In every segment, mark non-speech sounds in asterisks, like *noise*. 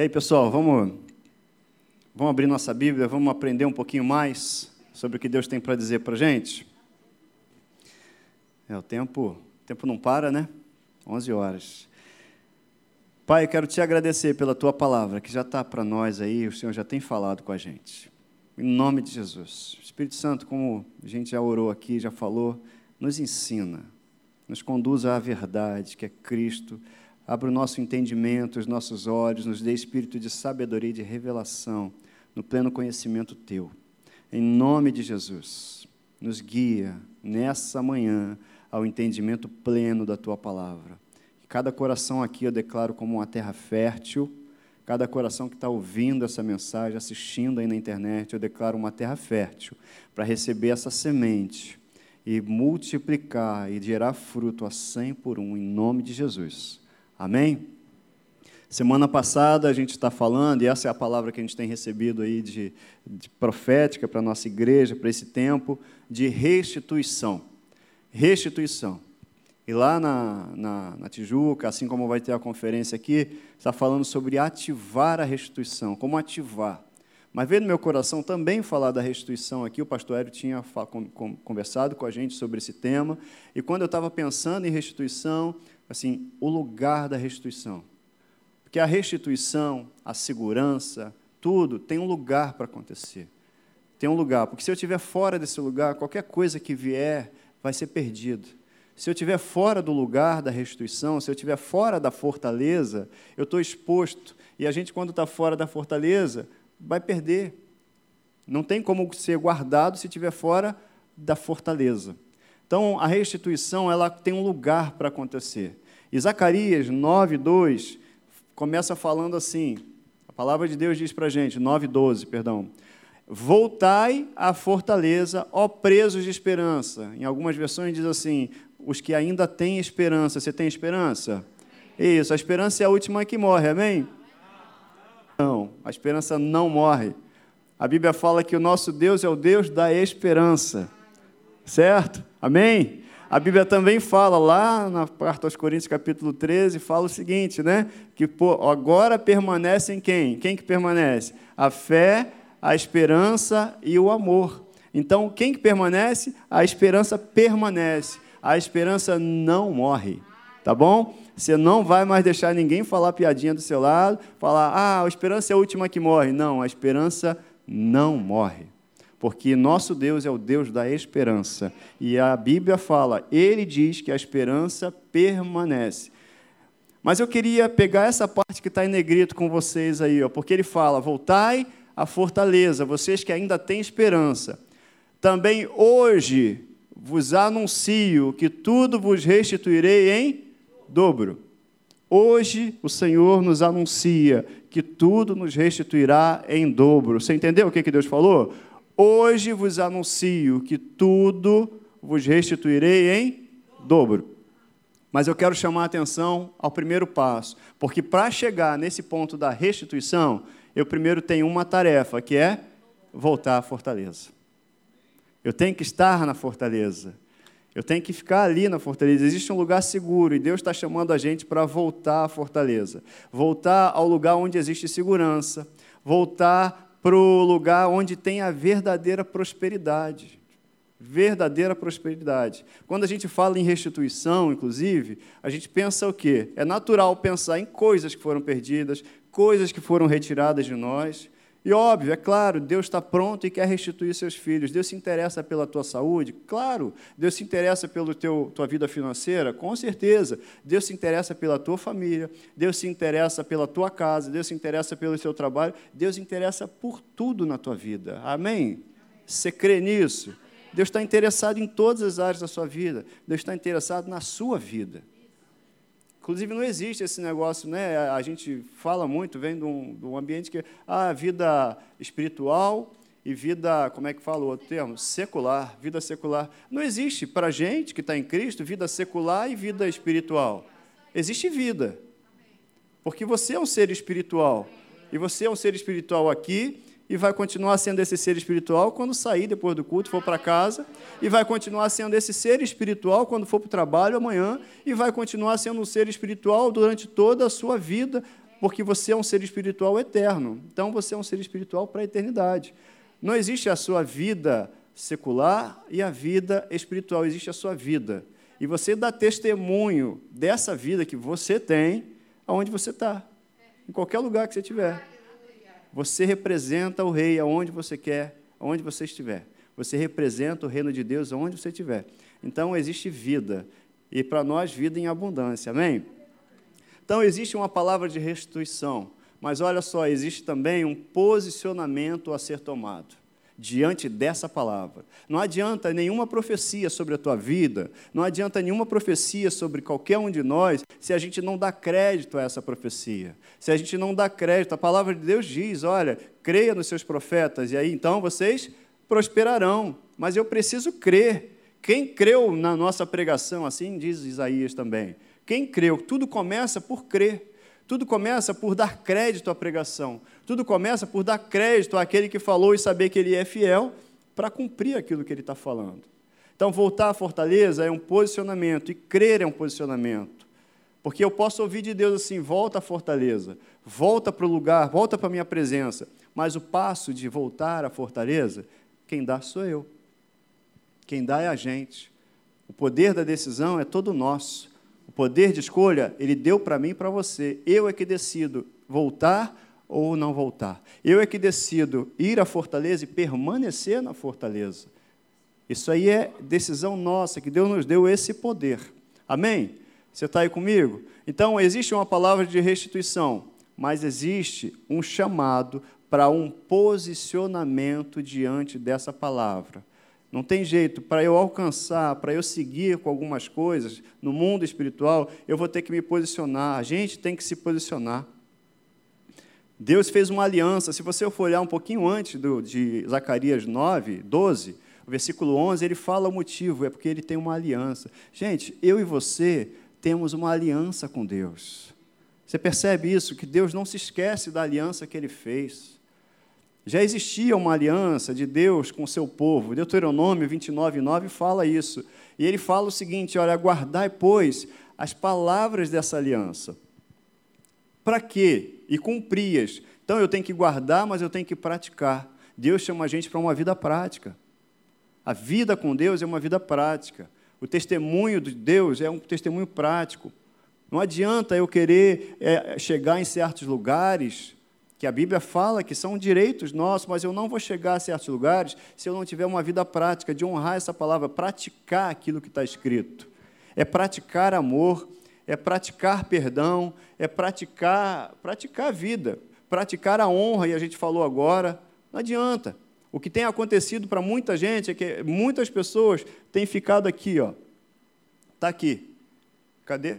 E aí, pessoal, vamos, vamos abrir nossa Bíblia, vamos aprender um pouquinho mais sobre o que Deus tem para dizer para a gente? É, o tempo, o tempo não para, né? 11 horas. Pai, eu quero te agradecer pela tua palavra, que já está para nós aí, o Senhor já tem falado com a gente. Em nome de Jesus. Espírito Santo, como a gente já orou aqui, já falou, nos ensina, nos conduz à verdade, que é Cristo Abra o nosso entendimento, os nossos olhos, nos dê espírito de sabedoria e de revelação, no pleno conhecimento teu. Em nome de Jesus, nos guia nessa manhã ao entendimento pleno da tua palavra. Cada coração aqui eu declaro como uma terra fértil. Cada coração que está ouvindo essa mensagem, assistindo aí na internet, eu declaro uma terra fértil para receber essa semente e multiplicar e gerar fruto a cem por um, em nome de Jesus. Amém? Semana passada a gente está falando, e essa é a palavra que a gente tem recebido aí de, de profética para a nossa igreja, para esse tempo, de restituição. Restituição. E lá na, na, na, Tijuca, assim como vai ter a conferência aqui, está falando sobre ativar a restituição, como ativar. Mas veio no meu coração também falar da restituição aqui, o pastor Hélio tinha conversado com a gente sobre esse tema, e quando eu estava pensando em restituição, assim, o lugar da restituição. Porque a restituição, a segurança, tudo tem um lugar para acontecer. Tem um lugar, porque se eu estiver fora desse lugar, qualquer coisa que vier vai ser perdido. Se eu estiver fora do lugar da restituição, se eu estiver fora da fortaleza, eu estou exposto. E a gente, quando está fora da fortaleza, vai perder. Não tem como ser guardado se estiver fora da fortaleza. Então, a restituição ela tem um lugar para acontecer. E Zacarias 9, 2 começa falando assim: a palavra de Deus diz para a gente, 9, 12, perdão. Voltai à fortaleza, ó presos de esperança. Em algumas versões diz assim: os que ainda têm esperança. Você tem esperança? Isso, a esperança é a última que morre, amém? Não, a esperança não morre. A Bíblia fala que o nosso Deus é o Deus da esperança. Certo? Amém? A Bíblia também fala lá na carta aos Coríntios, capítulo 13, fala o seguinte, né? Que pô, agora permanecem quem? Quem que permanece? A fé, a esperança e o amor. Então, quem que permanece? A esperança permanece. A esperança não morre. Tá bom? Você não vai mais deixar ninguém falar piadinha do seu lado, falar, ah, a esperança é a última que morre. Não, a esperança não morre porque nosso Deus é o Deus da esperança. E a Bíblia fala, ele diz que a esperança permanece. Mas eu queria pegar essa parte que está em negrito com vocês aí, ó, porque ele fala: voltai à fortaleza, vocês que ainda têm esperança. Também hoje vos anuncio que tudo vos restituirei em dobro. Hoje o Senhor nos anuncia que tudo nos restituirá em dobro. Você entendeu o que, que Deus falou? Hoje vos anuncio que tudo vos restituirei em dobro. Mas eu quero chamar a atenção ao primeiro passo, porque para chegar nesse ponto da restituição, eu primeiro tenho uma tarefa, que é voltar à fortaleza. Eu tenho que estar na fortaleza. Eu tenho que ficar ali na fortaleza. Existe um lugar seguro e Deus está chamando a gente para voltar à fortaleza. Voltar ao lugar onde existe segurança. Voltar para o lugar onde tem a verdadeira prosperidade. Verdadeira prosperidade. Quando a gente fala em restituição, inclusive, a gente pensa o quê? É natural pensar em coisas que foram perdidas, coisas que foram retiradas de nós. E óbvio, é claro, Deus está pronto e quer restituir seus filhos. Deus se interessa pela tua saúde? Claro. Deus se interessa pela tua vida financeira? Com certeza. Deus se interessa pela tua família. Deus se interessa pela tua casa. Deus se interessa pelo seu trabalho. Deus se interessa por tudo na tua vida. Amém? Você crê nisso? Deus está interessado em todas as áreas da sua vida. Deus está interessado na sua vida. Inclusive, não existe esse negócio, né? A gente fala muito, vem de um, de um ambiente que ah, vida espiritual e vida, como é que fala o outro termo? Secular, vida secular. Não existe para a gente que está em Cristo vida secular e vida espiritual. Existe vida. Porque você é um ser espiritual. E você é um ser espiritual aqui e vai continuar sendo esse ser espiritual quando sair depois do culto, for para casa, e vai continuar sendo esse ser espiritual quando for para o trabalho amanhã, e vai continuar sendo um ser espiritual durante toda a sua vida porque você é um ser espiritual eterno. Então você é um ser espiritual para a eternidade. Não existe a sua vida secular e a vida espiritual, existe a sua vida. E você dá testemunho dessa vida que você tem aonde você está, em qualquer lugar que você estiver. Você representa o rei aonde você quer, aonde você estiver. Você representa o reino de Deus aonde você estiver. Então existe vida. E para nós, vida em abundância. Amém? Então existe uma palavra de restituição. Mas olha só, existe também um posicionamento a ser tomado diante dessa palavra. Não adianta nenhuma profecia sobre a tua vida, não adianta nenhuma profecia sobre qualquer um de nós, se a gente não dá crédito a essa profecia. Se a gente não dá crédito, a palavra de Deus diz: olha, creia nos seus profetas, e aí então vocês prosperarão. Mas eu preciso crer. Quem creu na nossa pregação, assim diz Isaías também. Quem creu, tudo começa por crer. Tudo começa por dar crédito à pregação. Tudo começa por dar crédito àquele que falou e saber que ele é fiel para cumprir aquilo que ele está falando. Então, voltar à fortaleza é um posicionamento, e crer é um posicionamento. Porque eu posso ouvir de Deus assim: volta à fortaleza, volta para o lugar, volta para a minha presença. Mas o passo de voltar à fortaleza, quem dá sou eu. Quem dá é a gente. O poder da decisão é todo nosso. O poder de escolha, ele deu para mim e para você. Eu é que decido voltar ou não voltar. Eu é que decido ir à fortaleza e permanecer na fortaleza. Isso aí é decisão nossa, que Deus nos deu esse poder. Amém? Você está aí comigo? Então, existe uma palavra de restituição, mas existe um chamado para um posicionamento diante dessa palavra. Não tem jeito, para eu alcançar, para eu seguir com algumas coisas no mundo espiritual, eu vou ter que me posicionar. A gente tem que se posicionar. Deus fez uma aliança. Se você for olhar um pouquinho antes do, de Zacarias 9, 12, o versículo 11, ele fala o motivo, é porque ele tem uma aliança. Gente, eu e você temos uma aliança com Deus. Você percebe isso? Que Deus não se esquece da aliança que ele fez. Já existia uma aliança de Deus com o seu povo. Deuteronômio 29, 9 fala isso. E ele fala o seguinte: olha, guardai, pois, as palavras dessa aliança. Para quê? E cumprias. Então eu tenho que guardar, mas eu tenho que praticar. Deus chama a gente para uma vida prática. A vida com Deus é uma vida prática. O testemunho de Deus é um testemunho prático. Não adianta eu querer é, chegar em certos lugares que a Bíblia fala que são direitos nossos, mas eu não vou chegar a certos lugares se eu não tiver uma vida prática, de honrar essa palavra, praticar aquilo que está escrito. É praticar amor, é praticar perdão, é praticar, praticar a vida, praticar a honra, e a gente falou agora, não adianta. O que tem acontecido para muita gente é que muitas pessoas têm ficado aqui, ó. Está aqui. Cadê?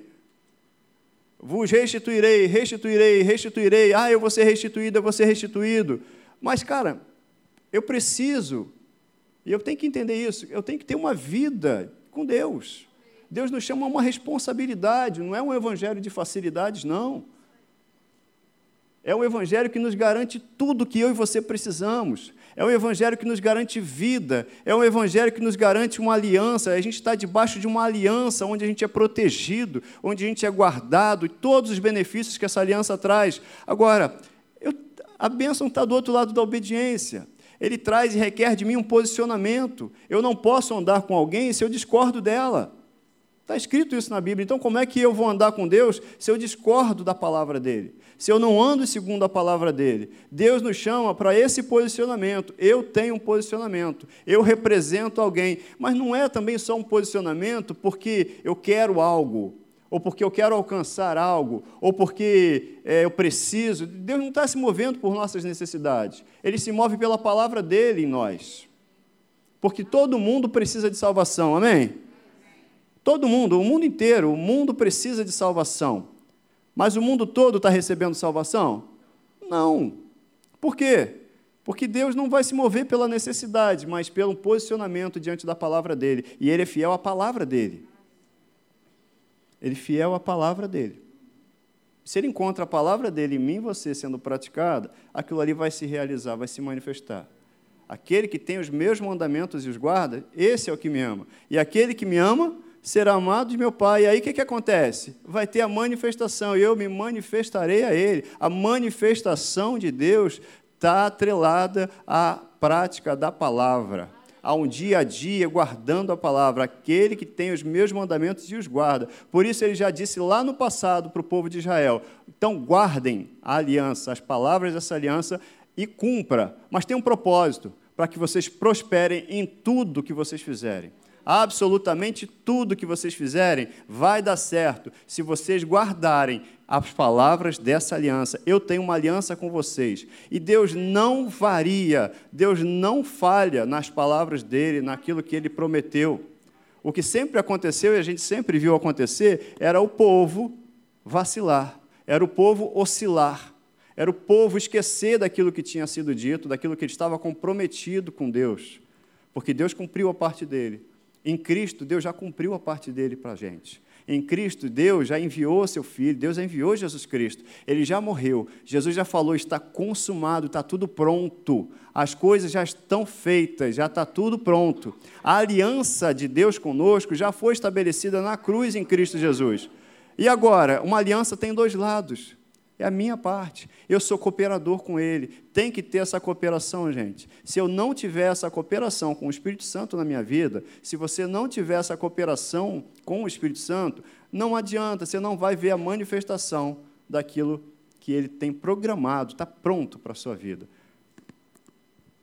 Vos restituirei, restituirei, restituirei. Ah, eu vou ser restituído, eu vou ser restituído. Mas, cara, eu preciso, e eu tenho que entender isso, eu tenho que ter uma vida com Deus. Deus nos chama a uma responsabilidade, não é um evangelho de facilidades, não. É um evangelho que nos garante tudo que eu e você precisamos. É um evangelho que nos garante vida, é um evangelho que nos garante uma aliança. A gente está debaixo de uma aliança onde a gente é protegido, onde a gente é guardado, e todos os benefícios que essa aliança traz. Agora, eu, a bênção está do outro lado da obediência. Ele traz e requer de mim um posicionamento. Eu não posso andar com alguém se eu discordo dela. Está escrito isso na Bíblia. Então, como é que eu vou andar com Deus se eu discordo da palavra dele? se eu não ando segundo a palavra dele. Deus nos chama para esse posicionamento. Eu tenho um posicionamento, eu represento alguém, mas não é também só um posicionamento porque eu quero algo, ou porque eu quero alcançar algo, ou porque é, eu preciso. Deus não está se movendo por nossas necessidades, ele se move pela palavra dele em nós. Porque todo mundo precisa de salvação, amém? Todo mundo, o mundo inteiro, o mundo precisa de salvação. Mas o mundo todo está recebendo salvação? Não. Por quê? Porque Deus não vai se mover pela necessidade, mas pelo posicionamento diante da palavra dele. E ele é fiel à palavra dele. Ele é fiel à palavra dele. Se ele encontra a palavra dele em mim e você sendo praticada, aquilo ali vai se realizar, vai se manifestar. Aquele que tem os meus mandamentos e os guarda, esse é o que me ama. E aquele que me ama ser amado de meu Pai. E aí o que, que acontece? Vai ter a manifestação, e eu me manifestarei a Ele. A manifestação de Deus está atrelada à prática da palavra, a um dia a dia guardando a palavra, aquele que tem os meus mandamentos e os guarda. Por isso ele já disse lá no passado para o povo de Israel: então guardem a aliança, as palavras dessa aliança e cumpra. Mas tem um propósito, para que vocês prosperem em tudo que vocês fizerem absolutamente tudo que vocês fizerem vai dar certo se vocês guardarem as palavras dessa aliança. Eu tenho uma aliança com vocês. E Deus não varia, Deus não falha nas palavras dele, naquilo que ele prometeu. O que sempre aconteceu e a gente sempre viu acontecer era o povo vacilar, era o povo oscilar, era o povo esquecer daquilo que tinha sido dito, daquilo que ele estava comprometido com Deus, porque Deus cumpriu a parte dele. Em Cristo, Deus já cumpriu a parte dele para a gente. Em Cristo, Deus já enviou seu Filho, Deus enviou Jesus Cristo. Ele já morreu. Jesus já falou: está consumado, está tudo pronto. As coisas já estão feitas, já está tudo pronto. A aliança de Deus conosco já foi estabelecida na cruz em Cristo Jesus. E agora, uma aliança tem dois lados. É a minha parte. Eu sou cooperador com Ele. Tem que ter essa cooperação, gente. Se eu não tiver essa cooperação com o Espírito Santo na minha vida, se você não tiver essa cooperação com o Espírito Santo, não adianta, você não vai ver a manifestação daquilo que Ele tem programado, está pronto para a sua vida.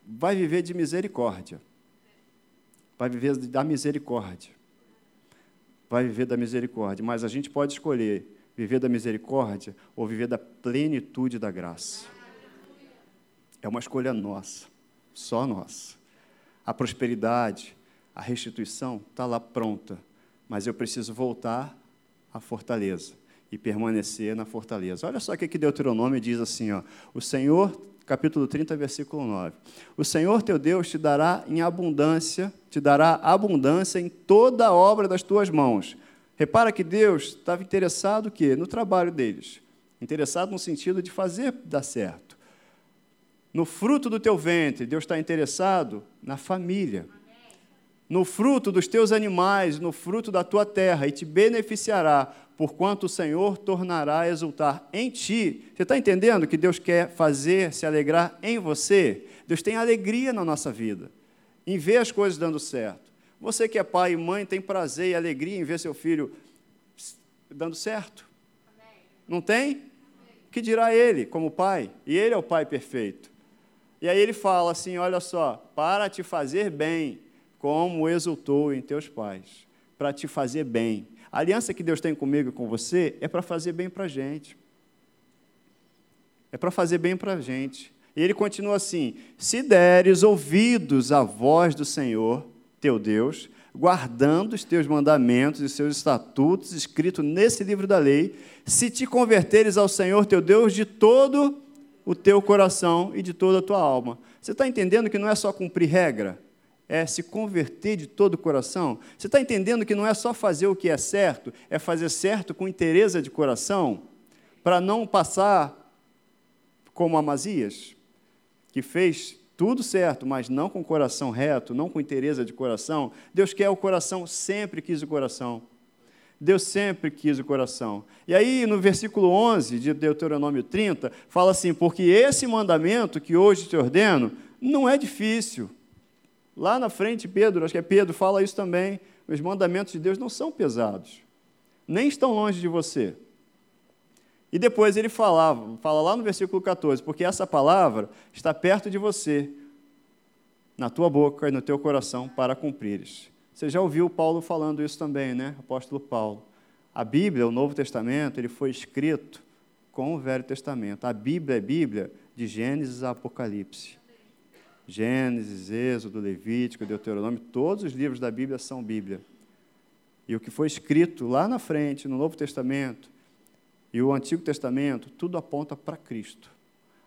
Vai viver de misericórdia. Vai viver da misericórdia. Vai viver da misericórdia. Mas a gente pode escolher Viver da misericórdia ou viver da plenitude da graça. É uma escolha nossa, só nossa. A prosperidade, a restituição está lá pronta, mas eu preciso voltar à fortaleza e permanecer na fortaleza. Olha só o que Deuteronômio diz assim: ó, o Senhor, capítulo 30, versículo 9: O Senhor teu Deus te dará em abundância, te dará abundância em toda a obra das tuas mãos Repara que Deus estava interessado no trabalho deles. Interessado no sentido de fazer dar certo. No fruto do teu ventre, Deus está interessado na família. No fruto dos teus animais, no fruto da tua terra, e te beneficiará, porquanto o Senhor tornará a exultar em ti. Você está entendendo que Deus quer fazer, se alegrar em você? Deus tem alegria na nossa vida, em ver as coisas dando certo. Você que é pai e mãe tem prazer e alegria em ver seu filho dando certo? Amém. Não tem? Amém. Que dirá ele como pai? E ele é o pai perfeito. E aí ele fala assim: olha só, para te fazer bem, como exultou em teus pais, para te fazer bem. A aliança que Deus tem comigo e com você é para fazer bem para a gente. É para fazer bem para a gente. E ele continua assim: se deres ouvidos à voz do Senhor, teu Deus, guardando os teus mandamentos e os seus estatutos escritos nesse livro da lei, se te converteres ao Senhor teu Deus de todo o teu coração e de toda a tua alma. Você está entendendo que não é só cumprir regra? É se converter de todo o coração? Você está entendendo que não é só fazer o que é certo, é fazer certo com interesse de coração, para não passar como Amazias, que fez tudo certo, mas não com o coração reto, não com interesse de coração. Deus quer o coração, sempre quis o coração. Deus sempre quis o coração. E aí, no versículo 11 de Deuteronômio 30, fala assim: Porque esse mandamento que hoje te ordeno não é difícil. Lá na frente, Pedro, acho que é Pedro, fala isso também. Os mandamentos de Deus não são pesados, nem estão longe de você. E depois ele falava, fala lá no versículo 14, porque essa palavra está perto de você, na tua boca e no teu coração, para cumprires. Você já ouviu Paulo falando isso também, né? Apóstolo Paulo. A Bíblia, o Novo Testamento, ele foi escrito com o Velho Testamento. A Bíblia é Bíblia de Gênesis a Apocalipse. Gênesis, Êxodo, Levítico, Deuteronômio, todos os livros da Bíblia são Bíblia. E o que foi escrito lá na frente, no Novo Testamento, e o Antigo Testamento, tudo aponta para Cristo.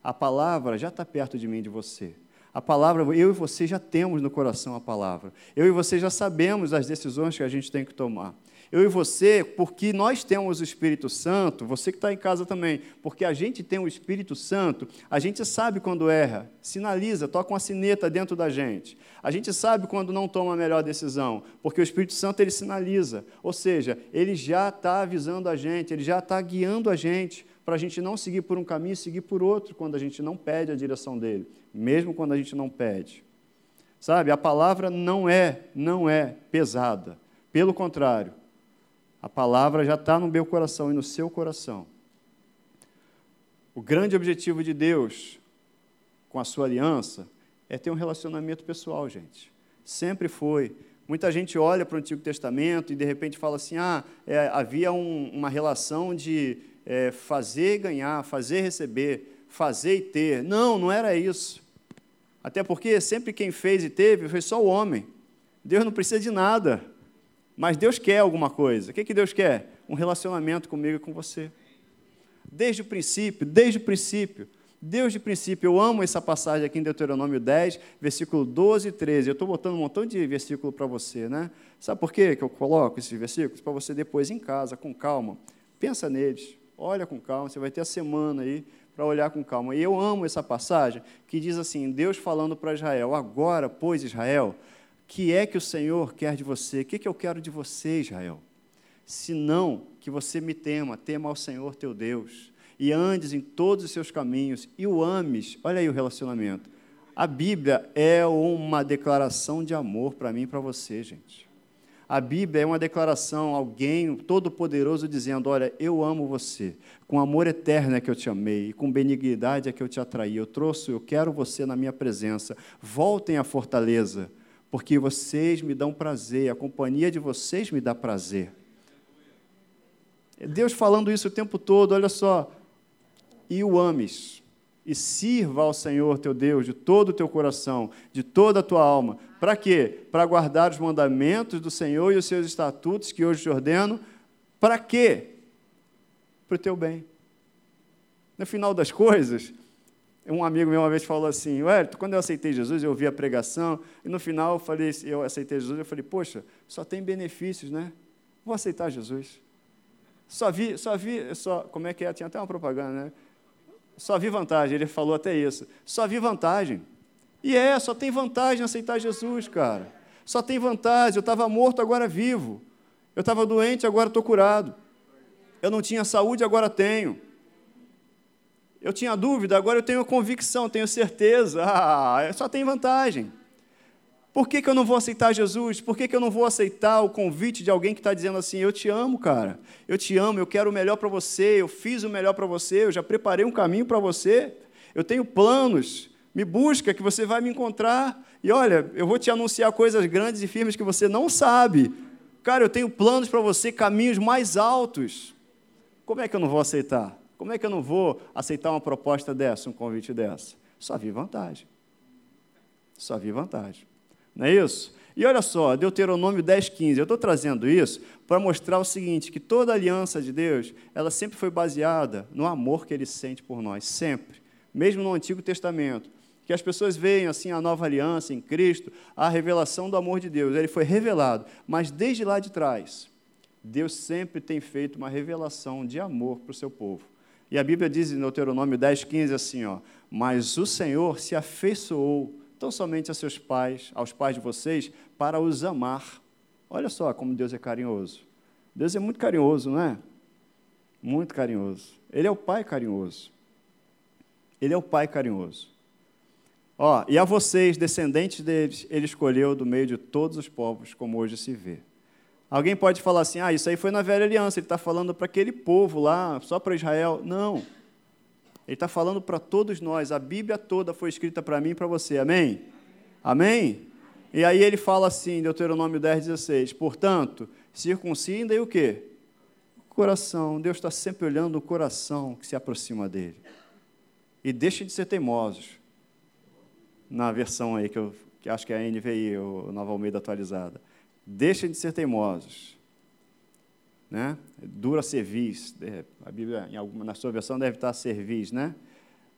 A palavra já está perto de mim de você. A palavra, eu e você já temos no coração a palavra. Eu e você já sabemos as decisões que a gente tem que tomar. Eu e você, porque nós temos o Espírito Santo, você que está em casa também, porque a gente tem o Espírito Santo, a gente sabe quando erra, sinaliza, toca uma sineta dentro da gente. A gente sabe quando não toma a melhor decisão, porque o Espírito Santo ele sinaliza, ou seja, ele já está avisando a gente, ele já está guiando a gente para a gente não seguir por um caminho e seguir por outro quando a gente não pede a direção dele, mesmo quando a gente não pede. Sabe, a palavra não é, não é pesada. Pelo contrário, a palavra já está no meu coração e no seu coração. O grande objetivo de Deus com a sua aliança é ter um relacionamento pessoal, gente. Sempre foi. Muita gente olha para o Antigo Testamento e de repente fala assim: ah, é, havia um, uma relação de é, fazer e ganhar, fazer e receber, fazer e ter. Não, não era isso. Até porque sempre quem fez e teve foi só o homem. Deus não precisa de nada. Mas Deus quer alguma coisa. O que, que Deus quer? Um relacionamento comigo e com você. Desde o princípio, desde o princípio. Deus de princípio, eu amo essa passagem aqui em Deuteronômio 10, versículo 12 e 13. Eu estou botando um montão de versículo para você, né? Sabe por quê que eu coloco esses versículos? Para você depois em casa, com calma, pensa neles, olha com calma, você vai ter a semana aí para olhar com calma. E eu amo essa passagem que diz assim: Deus falando para Israel, agora, pois, Israel, que é que o Senhor quer de você? O que, que eu quero de você, Israel? Senão que você me tema, tema ao Senhor teu Deus, e andes em todos os seus caminhos, e o ames. Olha aí o relacionamento. A Bíblia é uma declaração de amor para mim e para você, gente. A Bíblia é uma declaração, alguém todo-poderoso dizendo: Olha, eu amo você, com amor eterno é que eu te amei, e com benignidade é que eu te atraí. Eu trouxe, eu quero você na minha presença. Voltem à fortaleza porque vocês me dão prazer, a companhia de vocês me dá prazer. Deus falando isso o tempo todo, olha só. E o ames, e sirva ao Senhor teu Deus de todo o teu coração, de toda a tua alma. Para quê? Para guardar os mandamentos do Senhor e os seus estatutos que hoje te ordeno. Para quê? Para o teu bem. No final das coisas, um amigo meu uma vez falou assim, Wellington, quando eu aceitei Jesus, eu ouvi a pregação, e no final eu falei, eu aceitei Jesus, eu falei, poxa, só tem benefícios, né? Vou aceitar Jesus. Só vi, só vi, só, como é que é? Tinha até uma propaganda, né? Só vi vantagem, ele falou até isso. Só vi vantagem. E é, só tem vantagem aceitar Jesus, cara. Só tem vantagem. Eu estava morto, agora vivo. Eu estava doente, agora estou curado. Eu não tinha saúde, agora tenho. Eu tinha dúvida, agora eu tenho convicção, tenho certeza. *laughs* Ah, só tem vantagem. Por que, que eu não vou aceitar Jesus? Por que, que eu não vou aceitar o convite de alguém que está dizendo assim: Eu te amo, cara. Eu te amo, eu quero o melhor para você, eu fiz o melhor para você, eu já preparei um caminho para você, eu tenho planos. Me busca que você vai me encontrar. E olha, eu vou te anunciar coisas grandes e firmes que você não sabe. Cara, eu tenho planos para você, caminhos mais altos. Como é que eu não vou aceitar? Como é que eu não vou aceitar uma proposta dessa, um convite dessa? Só vi vantagem. Só vi vantagem. Não é isso? E olha só, Deuteronômio 10, 15. Eu estou trazendo isso para mostrar o seguinte: que toda aliança de Deus, ela sempre foi baseada no amor que ele sente por nós, sempre. Mesmo no Antigo Testamento. Que as pessoas veem assim a nova aliança em Cristo, a revelação do amor de Deus. Ele foi revelado, mas desde lá de trás, Deus sempre tem feito uma revelação de amor para o seu povo. E a Bíblia diz em Deuteronômio 10, 15 assim, ó, mas o Senhor se afeiçoou tão somente a seus pais, aos pais de vocês, para os amar. Olha só como Deus é carinhoso. Deus é muito carinhoso, não é? Muito carinhoso. Ele é o Pai carinhoso. Ele é o Pai carinhoso. Ó, e a vocês, descendentes deles, ele escolheu do meio de todos os povos, como hoje se vê. Alguém pode falar assim: ah, isso aí foi na velha aliança, ele está falando para aquele povo lá, só para Israel. Não. Ele está falando para todos nós. A Bíblia toda foi escrita para mim e para você. Amém? Amém? E aí ele fala assim, Deuteronômio 10, 16: Portanto, circuncida e o quê? Coração. Deus está sempre olhando o coração que se aproxima dele. E deixe de ser teimosos. Na versão aí que eu que acho que é a NVI, o Nova Almeida atualizada. Deixem de ser teimosos. Né? Dura cerviz. A Bíblia, em alguma, na sua versão, deve estar cerviz, né?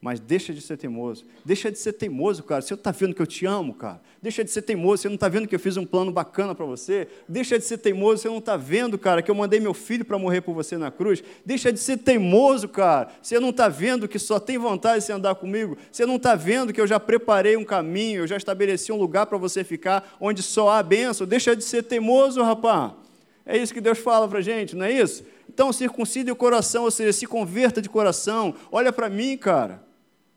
Mas deixa de ser teimoso. Deixa de ser teimoso, cara. Você está vendo que eu te amo, cara. Deixa de ser teimoso. Você não está vendo que eu fiz um plano bacana para você. Deixa de ser teimoso. Você não está vendo, cara, que eu mandei meu filho para morrer por você na cruz. Deixa de ser teimoso, cara. Você não está vendo que só tem vontade de se andar comigo. Você não está vendo que eu já preparei um caminho, eu já estabeleci um lugar para você ficar, onde só há bênção. Deixa de ser teimoso, rapaz. É isso que Deus fala para gente, não é isso? Então, circuncide o coração, ou seja, se converta de coração. Olha para mim, cara.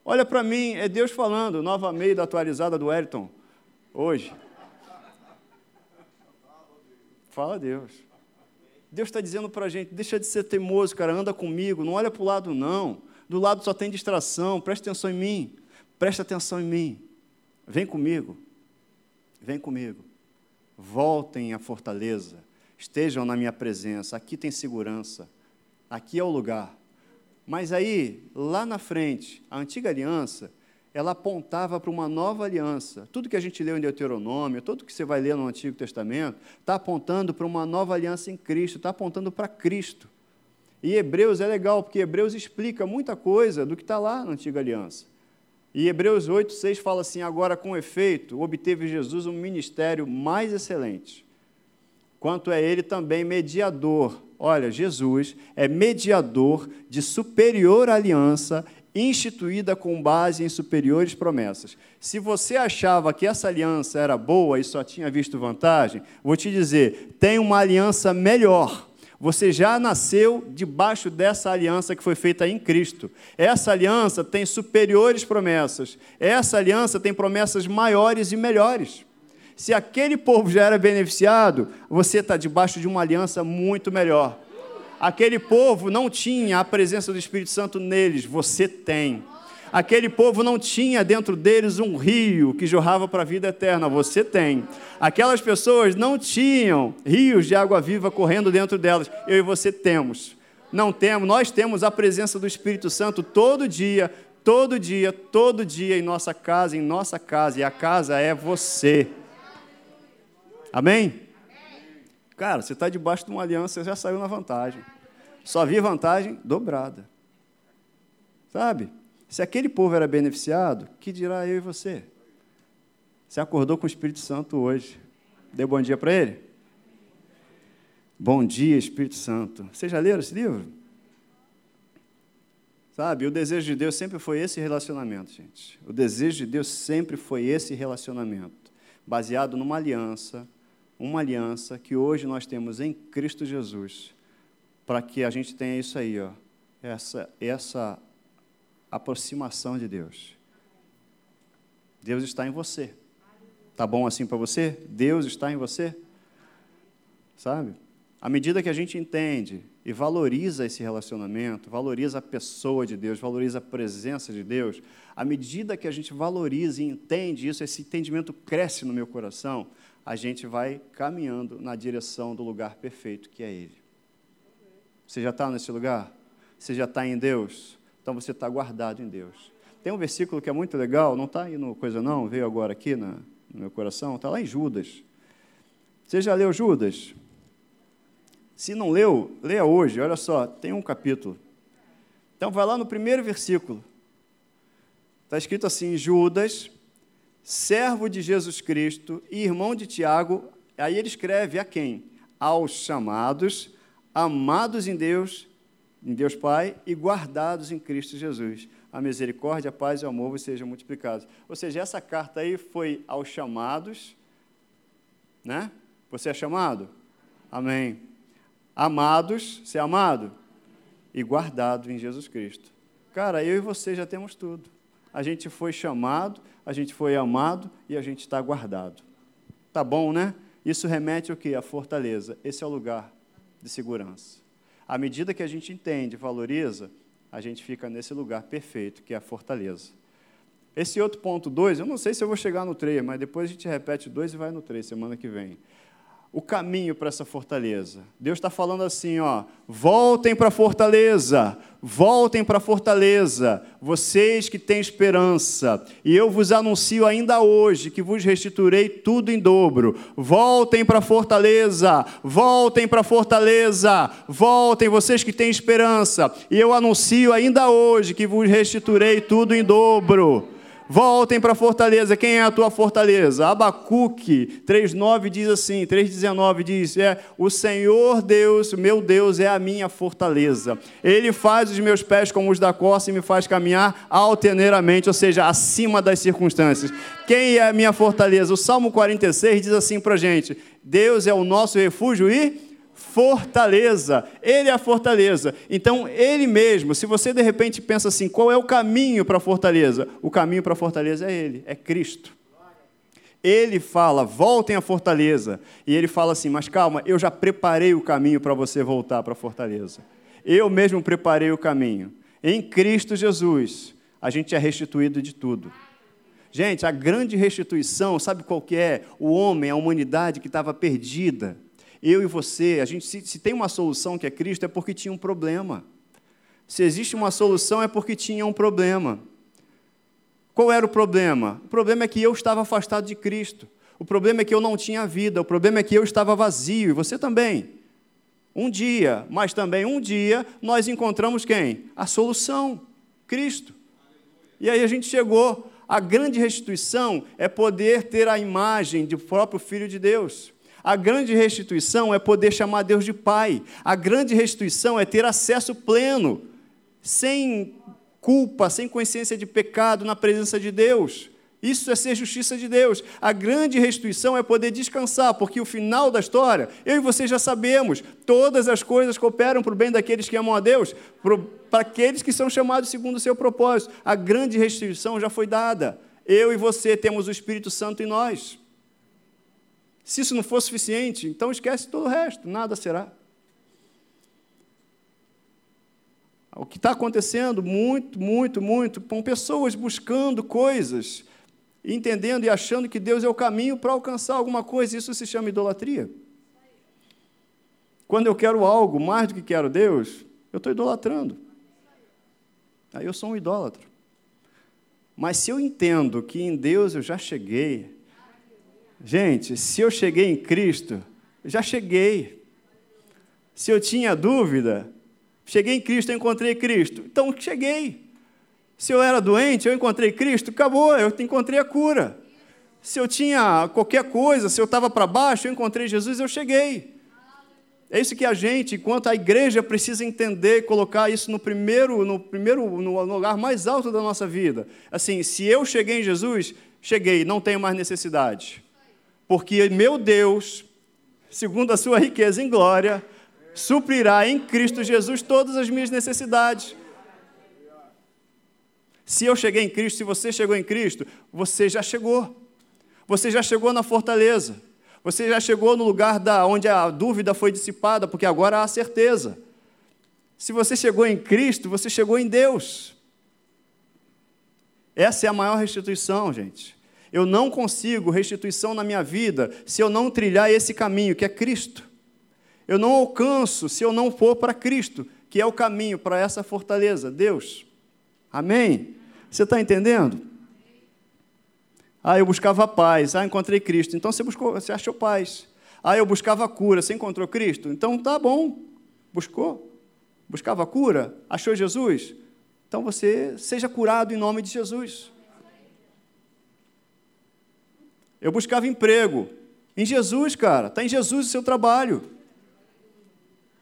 Olha para mim, é Deus falando, nova Meida atualizada do Wellington, hoje. Fala Deus. Deus está dizendo para a gente: deixa de ser teimoso, cara, anda comigo, não olha para o lado, não. Do lado só tem distração, presta atenção em mim, presta atenção em mim. Vem comigo, vem comigo. Voltem à fortaleza, estejam na minha presença, aqui tem segurança, aqui é o lugar. Mas aí, lá na frente, a antiga aliança, ela apontava para uma nova aliança. Tudo que a gente leu em Deuteronômio, tudo que você vai ler no Antigo Testamento, está apontando para uma nova aliança em Cristo, está apontando para Cristo. E Hebreus é legal, porque Hebreus explica muita coisa do que está lá na antiga aliança. E Hebreus 8, 6 fala assim: agora com efeito, obteve Jesus um ministério mais excelente, quanto é ele também mediador Olha, Jesus é mediador de superior aliança instituída com base em superiores promessas. Se você achava que essa aliança era boa e só tinha visto vantagem, vou te dizer, tem uma aliança melhor. Você já nasceu debaixo dessa aliança que foi feita em Cristo. Essa aliança tem superiores promessas. Essa aliança tem promessas maiores e melhores. Se aquele povo já era beneficiado, você está debaixo de uma aliança muito melhor. Aquele povo não tinha a presença do Espírito Santo neles, você tem. Aquele povo não tinha dentro deles um rio que jorrava para a vida eterna, você tem. Aquelas pessoas não tinham rios de água viva correndo dentro delas, eu e você temos. Não temos, nós temos a presença do Espírito Santo todo dia, todo dia, todo dia em nossa casa, em nossa casa, e a casa é você. Amém? Cara, você está debaixo de uma aliança, você já saiu na vantagem. Só havia vantagem dobrada. Sabe? Se aquele povo era beneficiado, que dirá eu e você? Você acordou com o Espírito Santo hoje. Deu bom dia para ele? Bom dia, Espírito Santo. Vocês já leram esse livro? Sabe, o desejo de Deus sempre foi esse relacionamento, gente. O desejo de Deus sempre foi esse relacionamento, baseado numa aliança, uma aliança que hoje nós temos em Cristo Jesus, para que a gente tenha isso aí, ó, essa, essa aproximação de Deus. Deus está em você. Tá bom assim para você? Deus está em você? Sabe? À medida que a gente entende e valoriza esse relacionamento, valoriza a pessoa de Deus, valoriza a presença de Deus, à medida que a gente valoriza e entende isso, esse entendimento cresce no meu coração, a gente vai caminhando na direção do lugar perfeito que é Ele. Você já está nesse lugar? Você já está em Deus? Então você está guardado em Deus. Tem um versículo que é muito legal, não está aí no coisa não, veio agora aqui na, no meu coração, está lá em Judas. Você já leu Judas? Se não leu, leia hoje, olha só, tem um capítulo. Então vai lá no primeiro versículo. Está escrito assim: Judas, servo de Jesus Cristo e irmão de Tiago, aí ele escreve a quem? Aos chamados, amados em Deus, em Deus Pai e guardados em Cristo Jesus. A misericórdia, a paz e o amor sejam multiplicados. Ou seja, essa carta aí foi aos chamados, né? Você é chamado? Amém. Amados, ser é amado e guardado em Jesus Cristo. Cara, eu e você já temos tudo. A gente foi chamado, a gente foi amado e a gente está guardado. Tá bom, né? Isso remete ao que? A fortaleza. Esse é o lugar de segurança. À medida que a gente entende, valoriza, a gente fica nesse lugar perfeito, que é a fortaleza. Esse outro ponto 2, eu não sei se eu vou chegar no 3, mas depois a gente repete dois e vai no 3 semana que vem. O caminho para essa fortaleza. Deus está falando assim, ó, voltem para a fortaleza, voltem para a fortaleza, vocês que têm esperança, e eu vos anuncio ainda hoje que vos restituirei tudo em dobro. Voltem para a fortaleza, voltem para a fortaleza, voltem vocês que têm esperança, e eu anuncio ainda hoje que vos restituirei tudo em dobro. Voltem para a fortaleza. Quem é a tua fortaleza? Abacuque 3,9 diz assim: 3,19 diz: É, o Senhor Deus, meu Deus, é a minha fortaleza. Ele faz os meus pés como os da costa e me faz caminhar altaneiramente, ou seja, acima das circunstâncias. Quem é a minha fortaleza? O Salmo 46 diz assim para a gente: Deus é o nosso refúgio e fortaleza. Ele é a fortaleza. Então, ele mesmo, se você de repente pensa assim, qual é o caminho para a fortaleza? O caminho para a fortaleza é ele, é Cristo. Ele fala, voltem à fortaleza. E ele fala assim, mas calma, eu já preparei o caminho para você voltar para a fortaleza. Eu mesmo preparei o caminho. Em Cristo Jesus, a gente é restituído de tudo. Gente, a grande restituição, sabe qual que é? O homem, a humanidade que estava perdida eu e você, a gente se, se tem uma solução que é Cristo, é porque tinha um problema. Se existe uma solução, é porque tinha um problema. Qual era o problema? O problema é que eu estava afastado de Cristo. O problema é que eu não tinha vida. O problema é que eu estava vazio. E você também. Um dia, mas também um dia, nós encontramos quem? A solução: Cristo. E aí a gente chegou. A grande restituição é poder ter a imagem do próprio Filho de Deus. A grande restituição é poder chamar Deus de Pai. A grande restituição é ter acesso pleno, sem culpa, sem consciência de pecado na presença de Deus. Isso é ser justiça de Deus. A grande restituição é poder descansar, porque o final da história, eu e você já sabemos, todas as coisas cooperam para o bem daqueles que amam a Deus, para aqueles que são chamados segundo o seu propósito. A grande restituição já foi dada. Eu e você temos o Espírito Santo em nós. Se isso não for suficiente, então esquece todo o resto, nada será. O que está acontecendo muito, muito, muito, com pessoas buscando coisas, entendendo e achando que Deus é o caminho para alcançar alguma coisa, isso se chama idolatria. Quando eu quero algo mais do que quero Deus, eu estou idolatrando. Aí eu sou um idólatra. Mas se eu entendo que em Deus eu já cheguei, Gente, se eu cheguei em Cristo, já cheguei. Se eu tinha dúvida, cheguei em Cristo, encontrei Cristo. Então, cheguei. Se eu era doente, eu encontrei Cristo, acabou, eu encontrei a cura. Se eu tinha qualquer coisa, se eu estava para baixo, eu encontrei Jesus, eu cheguei. É isso que a gente, enquanto a igreja, precisa entender, colocar isso no primeiro, no primeiro, no lugar mais alto da nossa vida. Assim, se eu cheguei em Jesus, cheguei, não tenho mais necessidade porque meu Deus, segundo a sua riqueza em glória, suprirá em Cristo Jesus todas as minhas necessidades. Se eu cheguei em Cristo, se você chegou em Cristo, você já chegou. Você já chegou na fortaleza. Você já chegou no lugar da onde a dúvida foi dissipada, porque agora há certeza. Se você chegou em Cristo, você chegou em Deus. Essa é a maior restituição, gente. Eu não consigo restituição na minha vida se eu não trilhar esse caminho, que é Cristo. Eu não alcanço se eu não for para Cristo, que é o caminho para essa fortaleza, Deus. Amém? Você está entendendo? Ah, eu buscava paz. Ah, encontrei Cristo. Então você buscou, você achou paz. Ah, eu buscava cura. Você encontrou Cristo? Então tá bom. Buscou. Buscava cura? Achou Jesus? Então você seja curado em nome de Jesus. Eu buscava emprego. Em Jesus, cara. Está em Jesus o seu trabalho.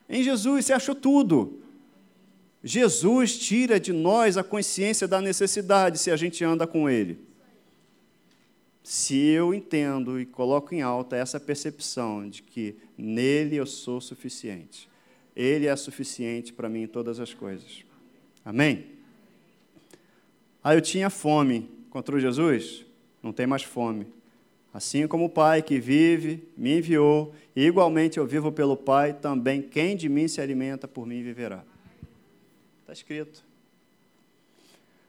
Em Jesus, você achou tudo. Jesus tira de nós a consciência da necessidade se a gente anda com Ele. Se eu entendo e coloco em alta essa percepção de que nele eu sou suficiente, Ele é suficiente para mim em todas as coisas. Amém? Ah, eu tinha fome. Encontrou Jesus? Não tem mais fome. Assim como o Pai que vive me enviou, e igualmente eu vivo pelo Pai, também quem de mim se alimenta por mim viverá. Está escrito.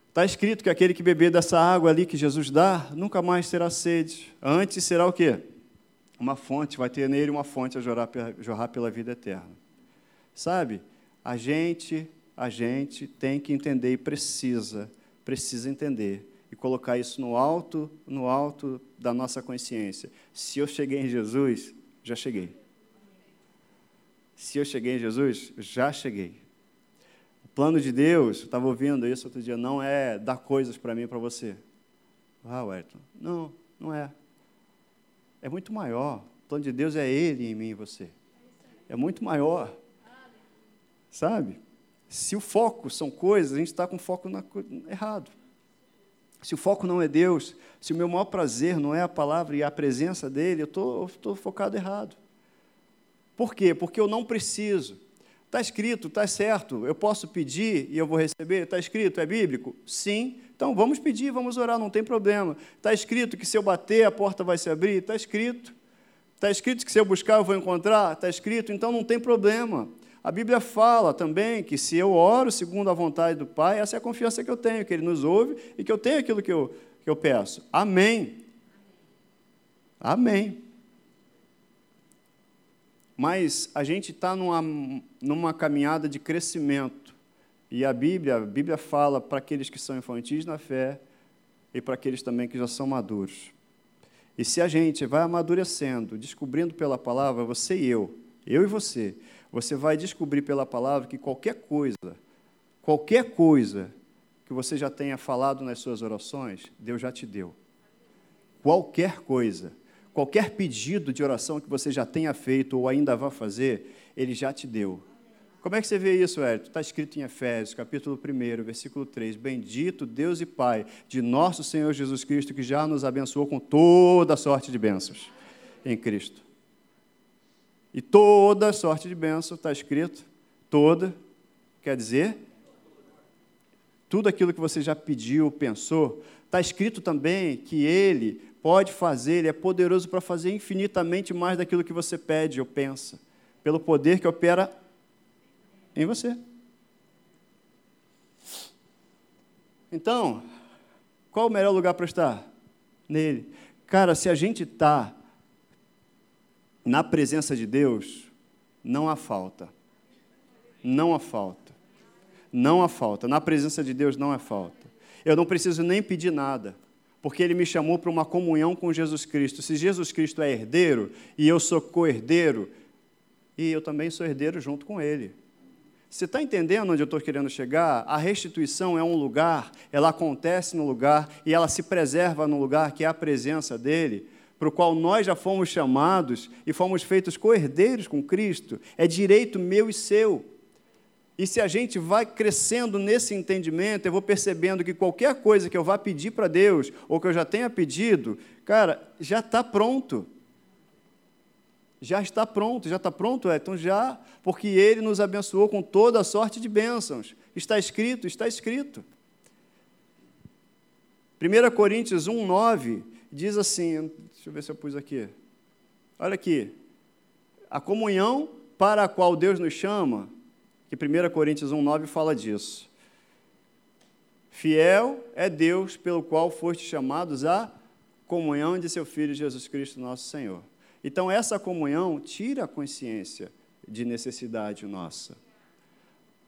Está escrito que aquele que beber dessa água ali que Jesus dá, nunca mais terá sede. Antes será o quê? uma fonte, vai ter nele uma fonte a jorrar, jorrar pela vida eterna. Sabe? A gente, a gente tem que entender e precisa, precisa entender colocar isso no alto, no alto da nossa consciência. Se eu cheguei em Jesus, já cheguei. Se eu cheguei em Jesus, já cheguei. O plano de Deus, eu estava ouvindo isso outro dia, não é dar coisas para mim e para você. Ah, Wellington, não, não é. É muito maior. O plano de Deus é Ele em mim e você. É muito maior. Sabe? Se o foco são coisas, a gente está com foco na, errado. Se o foco não é Deus, se o meu maior prazer não é a palavra e a presença dele, eu estou focado errado. Por quê? Porque eu não preciso. Está escrito, está certo, eu posso pedir e eu vou receber? Está escrito, é bíblico? Sim. Então vamos pedir, vamos orar, não tem problema. Está escrito que se eu bater, a porta vai se abrir? Está escrito. Está escrito que se eu buscar, eu vou encontrar? Está escrito, então não tem problema. A Bíblia fala também que se eu oro segundo a vontade do Pai, essa é a confiança que eu tenho, que Ele nos ouve e que eu tenho aquilo que eu, que eu peço. Amém. Amém. Mas a gente está numa, numa caminhada de crescimento. E a Bíblia, a Bíblia fala para aqueles que são infantis na fé e para aqueles também que já são maduros. E se a gente vai amadurecendo, descobrindo pela palavra, você e eu, eu e você, você vai descobrir pela palavra que qualquer coisa, qualquer coisa que você já tenha falado nas suas orações, Deus já te deu. Qualquer coisa, qualquer pedido de oração que você já tenha feito ou ainda vá fazer, Ele já te deu. Como é que você vê isso, Hélio? Está escrito em Efésios, capítulo 1, versículo 3. Bendito Deus e Pai de nosso Senhor Jesus Cristo, que já nos abençoou com toda sorte de bênçãos em Cristo. E toda sorte de bênção está escrito, toda, quer dizer, tudo aquilo que você já pediu, pensou, está escrito também que Ele pode fazer, Ele é poderoso para fazer infinitamente mais daquilo que você pede ou pensa, pelo poder que opera em você. Então, qual o melhor lugar para estar? Nele. Cara, se a gente está na presença de Deus, não há falta. Não há falta. Não há falta. Na presença de Deus não há falta. Eu não preciso nem pedir nada, porque Ele me chamou para uma comunhão com Jesus Cristo. Se Jesus Cristo é herdeiro e eu sou co-herdeiro, e eu também sou herdeiro junto com Ele. Você está entendendo onde eu estou querendo chegar? A restituição é um lugar, ela acontece no lugar e ela se preserva no lugar que é a presença dele para o qual nós já fomos chamados e fomos feitos co-herdeiros com Cristo, é direito meu e seu. E se a gente vai crescendo nesse entendimento, eu vou percebendo que qualquer coisa que eu vá pedir para Deus, ou que eu já tenha pedido, cara, já está pronto. Já está pronto, já está pronto, é, então já, porque Ele nos abençoou com toda a sorte de bênçãos. Está escrito, está escrito. 1 Coríntios 1, 9 diz assim: deixa eu ver se eu pus aqui. Olha aqui. A comunhão para a qual Deus nos chama, que 1 Coríntios 1,9 fala disso. Fiel é Deus pelo qual foste chamados à comunhão de seu Filho Jesus Cristo, nosso Senhor. Então, essa comunhão tira a consciência de necessidade nossa.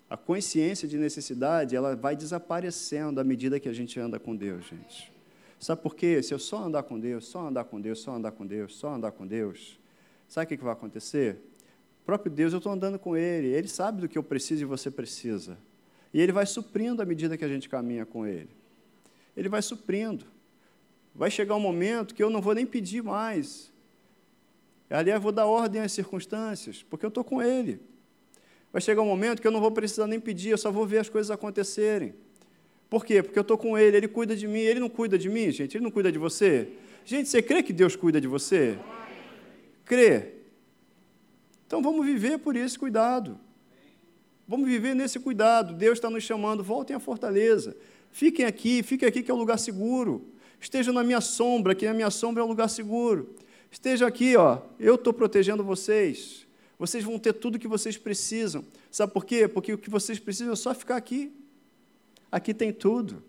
A consciência de necessidade, ela vai desaparecendo à medida que a gente anda com Deus, gente. Sabe por quê? Se eu só andar com Deus, só andar com Deus, só andar com Deus, só andar com Deus, sabe o que vai acontecer? O próprio Deus, eu estou andando com Ele, Ele sabe do que eu preciso e você precisa. E Ele vai suprindo à medida que a gente caminha com Ele. Ele vai suprindo. Vai chegar um momento que eu não vou nem pedir mais. Aliás, vou dar ordem às circunstâncias, porque eu estou com Ele. Vai chegar um momento que eu não vou precisar nem pedir, eu só vou ver as coisas acontecerem. Por quê? Porque eu estou com Ele, Ele cuida de mim. Ele não cuida de mim, gente? Ele não cuida de você? Gente, você crê que Deus cuida de você? Crê. Então vamos viver por esse cuidado. Vamos viver nesse cuidado. Deus está nos chamando. Voltem à fortaleza. Fiquem aqui, fiquem aqui que é um lugar seguro. Estejam na minha sombra, que a minha sombra é um lugar seguro. Esteja aqui, ó. Eu estou protegendo vocês. Vocês vão ter tudo o que vocês precisam. Sabe por quê? Porque o que vocês precisam é só ficar aqui. Aqui tem tudo.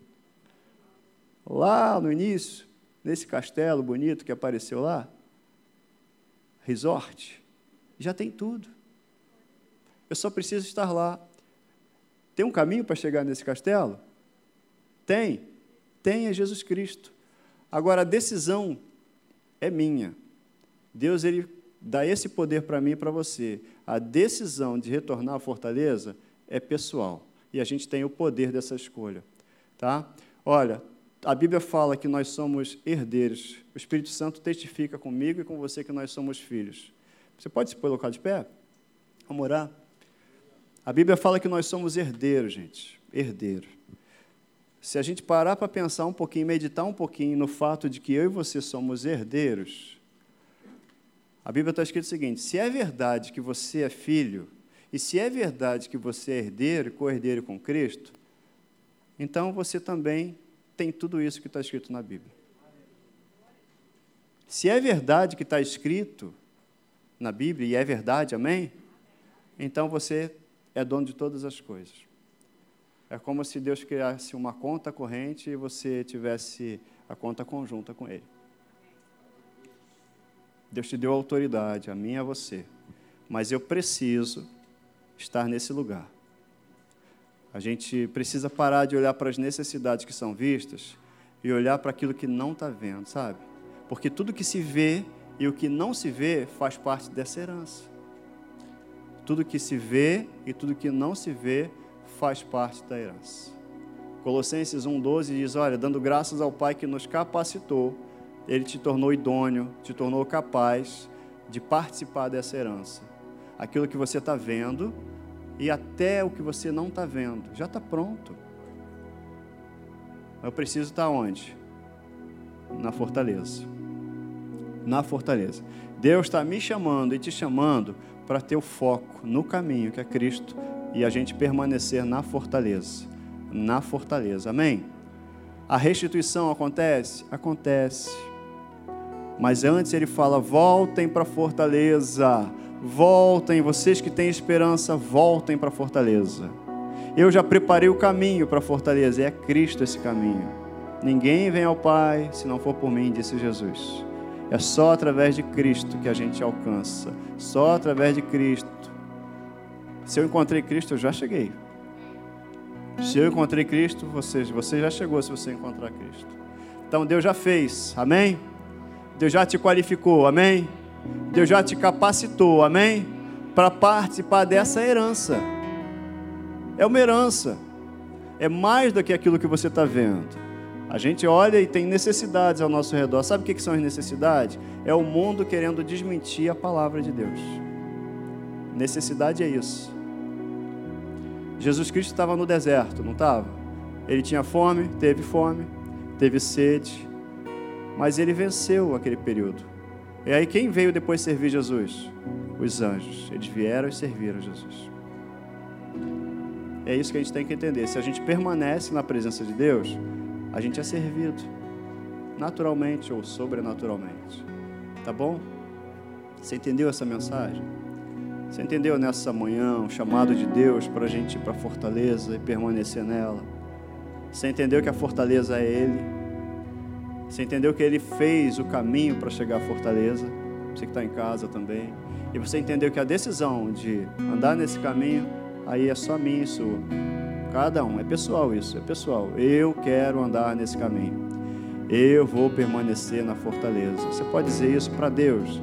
Lá no início, nesse castelo bonito que apareceu lá, resort, já tem tudo. Eu só preciso estar lá. Tem um caminho para chegar nesse castelo? Tem. Tem é Jesus Cristo. Agora, a decisão é minha. Deus ele dá esse poder para mim e para você. A decisão de retornar à fortaleza é pessoal. E a gente tem o poder dessa escolha. Tá? Olha, a Bíblia fala que nós somos herdeiros. O Espírito Santo testifica comigo e com você que nós somos filhos. Você pode se colocar de pé? Vamos orar? A Bíblia fala que nós somos herdeiros, gente. Herdeiro. Se a gente parar para pensar um pouquinho, meditar um pouquinho no fato de que eu e você somos herdeiros, a Bíblia está escrito o seguinte: se é verdade que você é filho, e se é verdade que você é herdeiro, co-herdeiro com Cristo, então você também tem tudo isso que está escrito na Bíblia. Se é verdade que está escrito na Bíblia, e é verdade, amém? Então você é dono de todas as coisas. É como se Deus criasse uma conta corrente e você tivesse a conta conjunta com Ele. Deus te deu autoridade, a mim e a você. Mas eu preciso estar nesse lugar. A gente precisa parar de olhar para as necessidades que são vistas e olhar para aquilo que não está vendo, sabe? Porque tudo que se vê e o que não se vê faz parte dessa herança. Tudo que se vê e tudo que não se vê faz parte da herança. Colossenses 1,12 diz: Olha, dando graças ao Pai que nos capacitou, Ele te tornou idôneo, te tornou capaz de participar dessa herança. Aquilo que você está vendo e até o que você não está vendo. Já está pronto. Eu preciso estar tá onde? Na fortaleza. Na fortaleza. Deus está me chamando e te chamando para ter o foco no caminho que é Cristo e a gente permanecer na fortaleza. Na fortaleza. Amém? A restituição acontece? Acontece. Mas antes ele fala: voltem para a fortaleza voltem, vocês que têm esperança, voltem para fortaleza. Eu já preparei o caminho para fortaleza, é Cristo esse caminho. Ninguém vem ao Pai se não for por mim, disse Jesus. É só através de Cristo que a gente alcança, só através de Cristo. Se eu encontrei Cristo, eu já cheguei. Se eu encontrei Cristo, você, você já chegou se você encontrar Cristo. Então Deus já fez, amém? Deus já te qualificou, amém? Deus já te capacitou, amém? Para participar dessa herança. É uma herança. É mais do que aquilo que você está vendo. A gente olha e tem necessidades ao nosso redor. Sabe o que são as necessidades? É o mundo querendo desmentir a palavra de Deus. Necessidade é isso. Jesus Cristo estava no deserto, não estava? Ele tinha fome, teve fome, teve sede, mas ele venceu aquele período. E aí quem veio depois servir Jesus? Os anjos. Eles vieram e serviram Jesus. É isso que a gente tem que entender. Se a gente permanece na presença de Deus, a gente é servido naturalmente ou sobrenaturalmente. Tá bom? Você entendeu essa mensagem? Você entendeu nessa manhã o chamado de Deus para a gente ir para a fortaleza e permanecer nela? Você entendeu que a fortaleza é Ele? Você entendeu que ele fez o caminho para chegar à fortaleza? Você que está em casa também. E você entendeu que a decisão de andar nesse caminho, aí é só minha e sua. Cada um, é pessoal isso, é pessoal. Eu quero andar nesse caminho. Eu vou permanecer na fortaleza. Você pode dizer isso para Deus.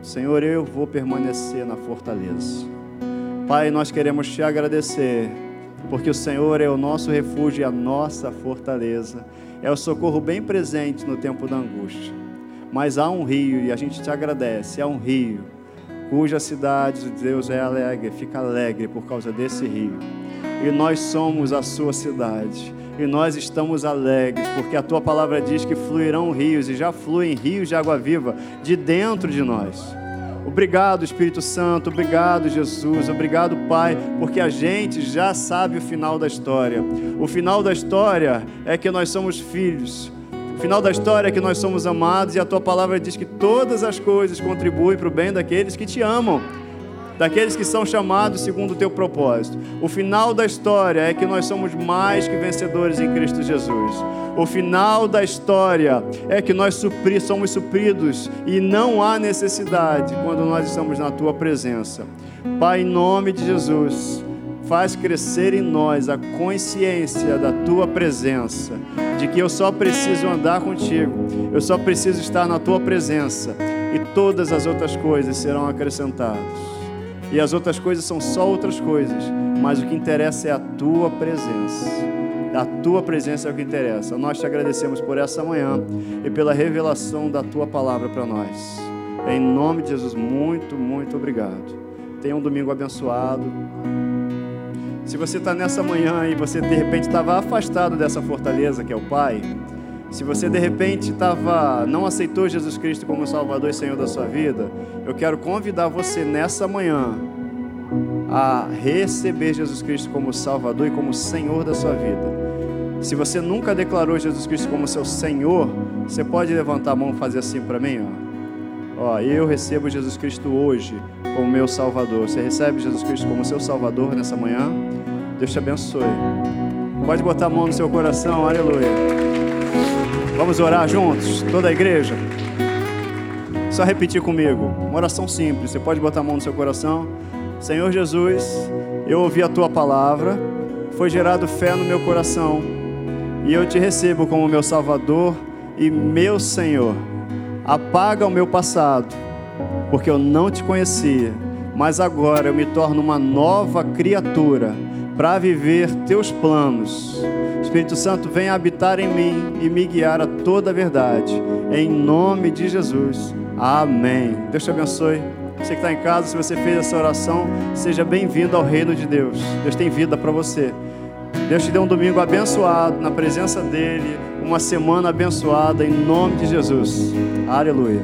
Senhor, eu vou permanecer na fortaleza. Pai, nós queremos te agradecer, porque o Senhor é o nosso refúgio e a nossa fortaleza é o socorro bem presente no tempo da angústia. Mas há um rio, e a gente te agradece, há um rio, cuja cidade de Deus é alegre, fica alegre por causa desse rio. E nós somos a sua cidade. E nós estamos alegres, porque a tua palavra diz que fluirão rios, e já fluem rios de água viva de dentro de nós. Obrigado, Espírito Santo, obrigado, Jesus, obrigado, Pai, porque a gente já sabe o final da história. O final da história é que nós somos filhos. O final da história é que nós somos amados e a tua palavra diz que todas as coisas contribuem para o bem daqueles que te amam. Daqueles que são chamados segundo o teu propósito. O final da história é que nós somos mais que vencedores em Cristo Jesus. O final da história é que nós supri, somos supridos e não há necessidade quando nós estamos na tua presença. Pai, em nome de Jesus, faz crescer em nós a consciência da tua presença, de que eu só preciso andar contigo, eu só preciso estar na tua presença e todas as outras coisas serão acrescentadas. E as outras coisas são só outras coisas, mas o que interessa é a tua presença. A tua presença é o que interessa. Nós te agradecemos por essa manhã e pela revelação da tua palavra para nós. Em nome de Jesus, muito, muito obrigado. Tenha um domingo abençoado. Se você está nessa manhã e você de repente estava afastado dessa fortaleza que é o Pai, se você de repente estava não aceitou Jesus Cristo como Salvador e Senhor da sua vida, eu quero convidar você nessa manhã a receber Jesus Cristo como Salvador e como Senhor da sua vida. Se você nunca declarou Jesus Cristo como seu Senhor, você pode levantar a mão e fazer assim para mim, ó. Ó, eu recebo Jesus Cristo hoje como meu Salvador. Você recebe Jesus Cristo como seu Salvador nessa manhã? Deus te abençoe. Pode botar a mão no seu coração, aleluia. Vamos orar juntos, toda a igreja? Só repetir comigo, uma oração simples. Você pode botar a mão no seu coração. Senhor Jesus, eu ouvi a tua palavra, foi gerado fé no meu coração e eu te recebo como meu Salvador e meu Senhor. Apaga o meu passado, porque eu não te conhecia, mas agora eu me torno uma nova criatura para viver teus planos Espírito Santo, venha habitar em mim e me guiar a toda a verdade. Em nome de Jesus. Amém. Deus te abençoe. Você que está em casa, se você fez essa oração, seja bem-vindo ao reino de Deus. Deus tem vida para você. Deus te deu um domingo abençoado na presença dEle, uma semana abençoada em nome de Jesus. Aleluia.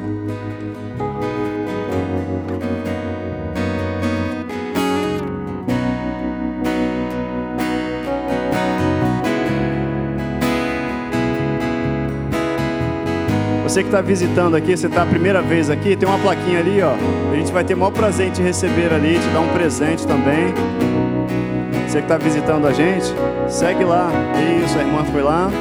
Você que está visitando aqui, você está a primeira vez aqui, tem uma plaquinha ali, ó. A gente vai ter o maior prazer te receber ali, te dar um presente também. Você que está visitando a gente, segue lá. Isso, a irmã foi lá.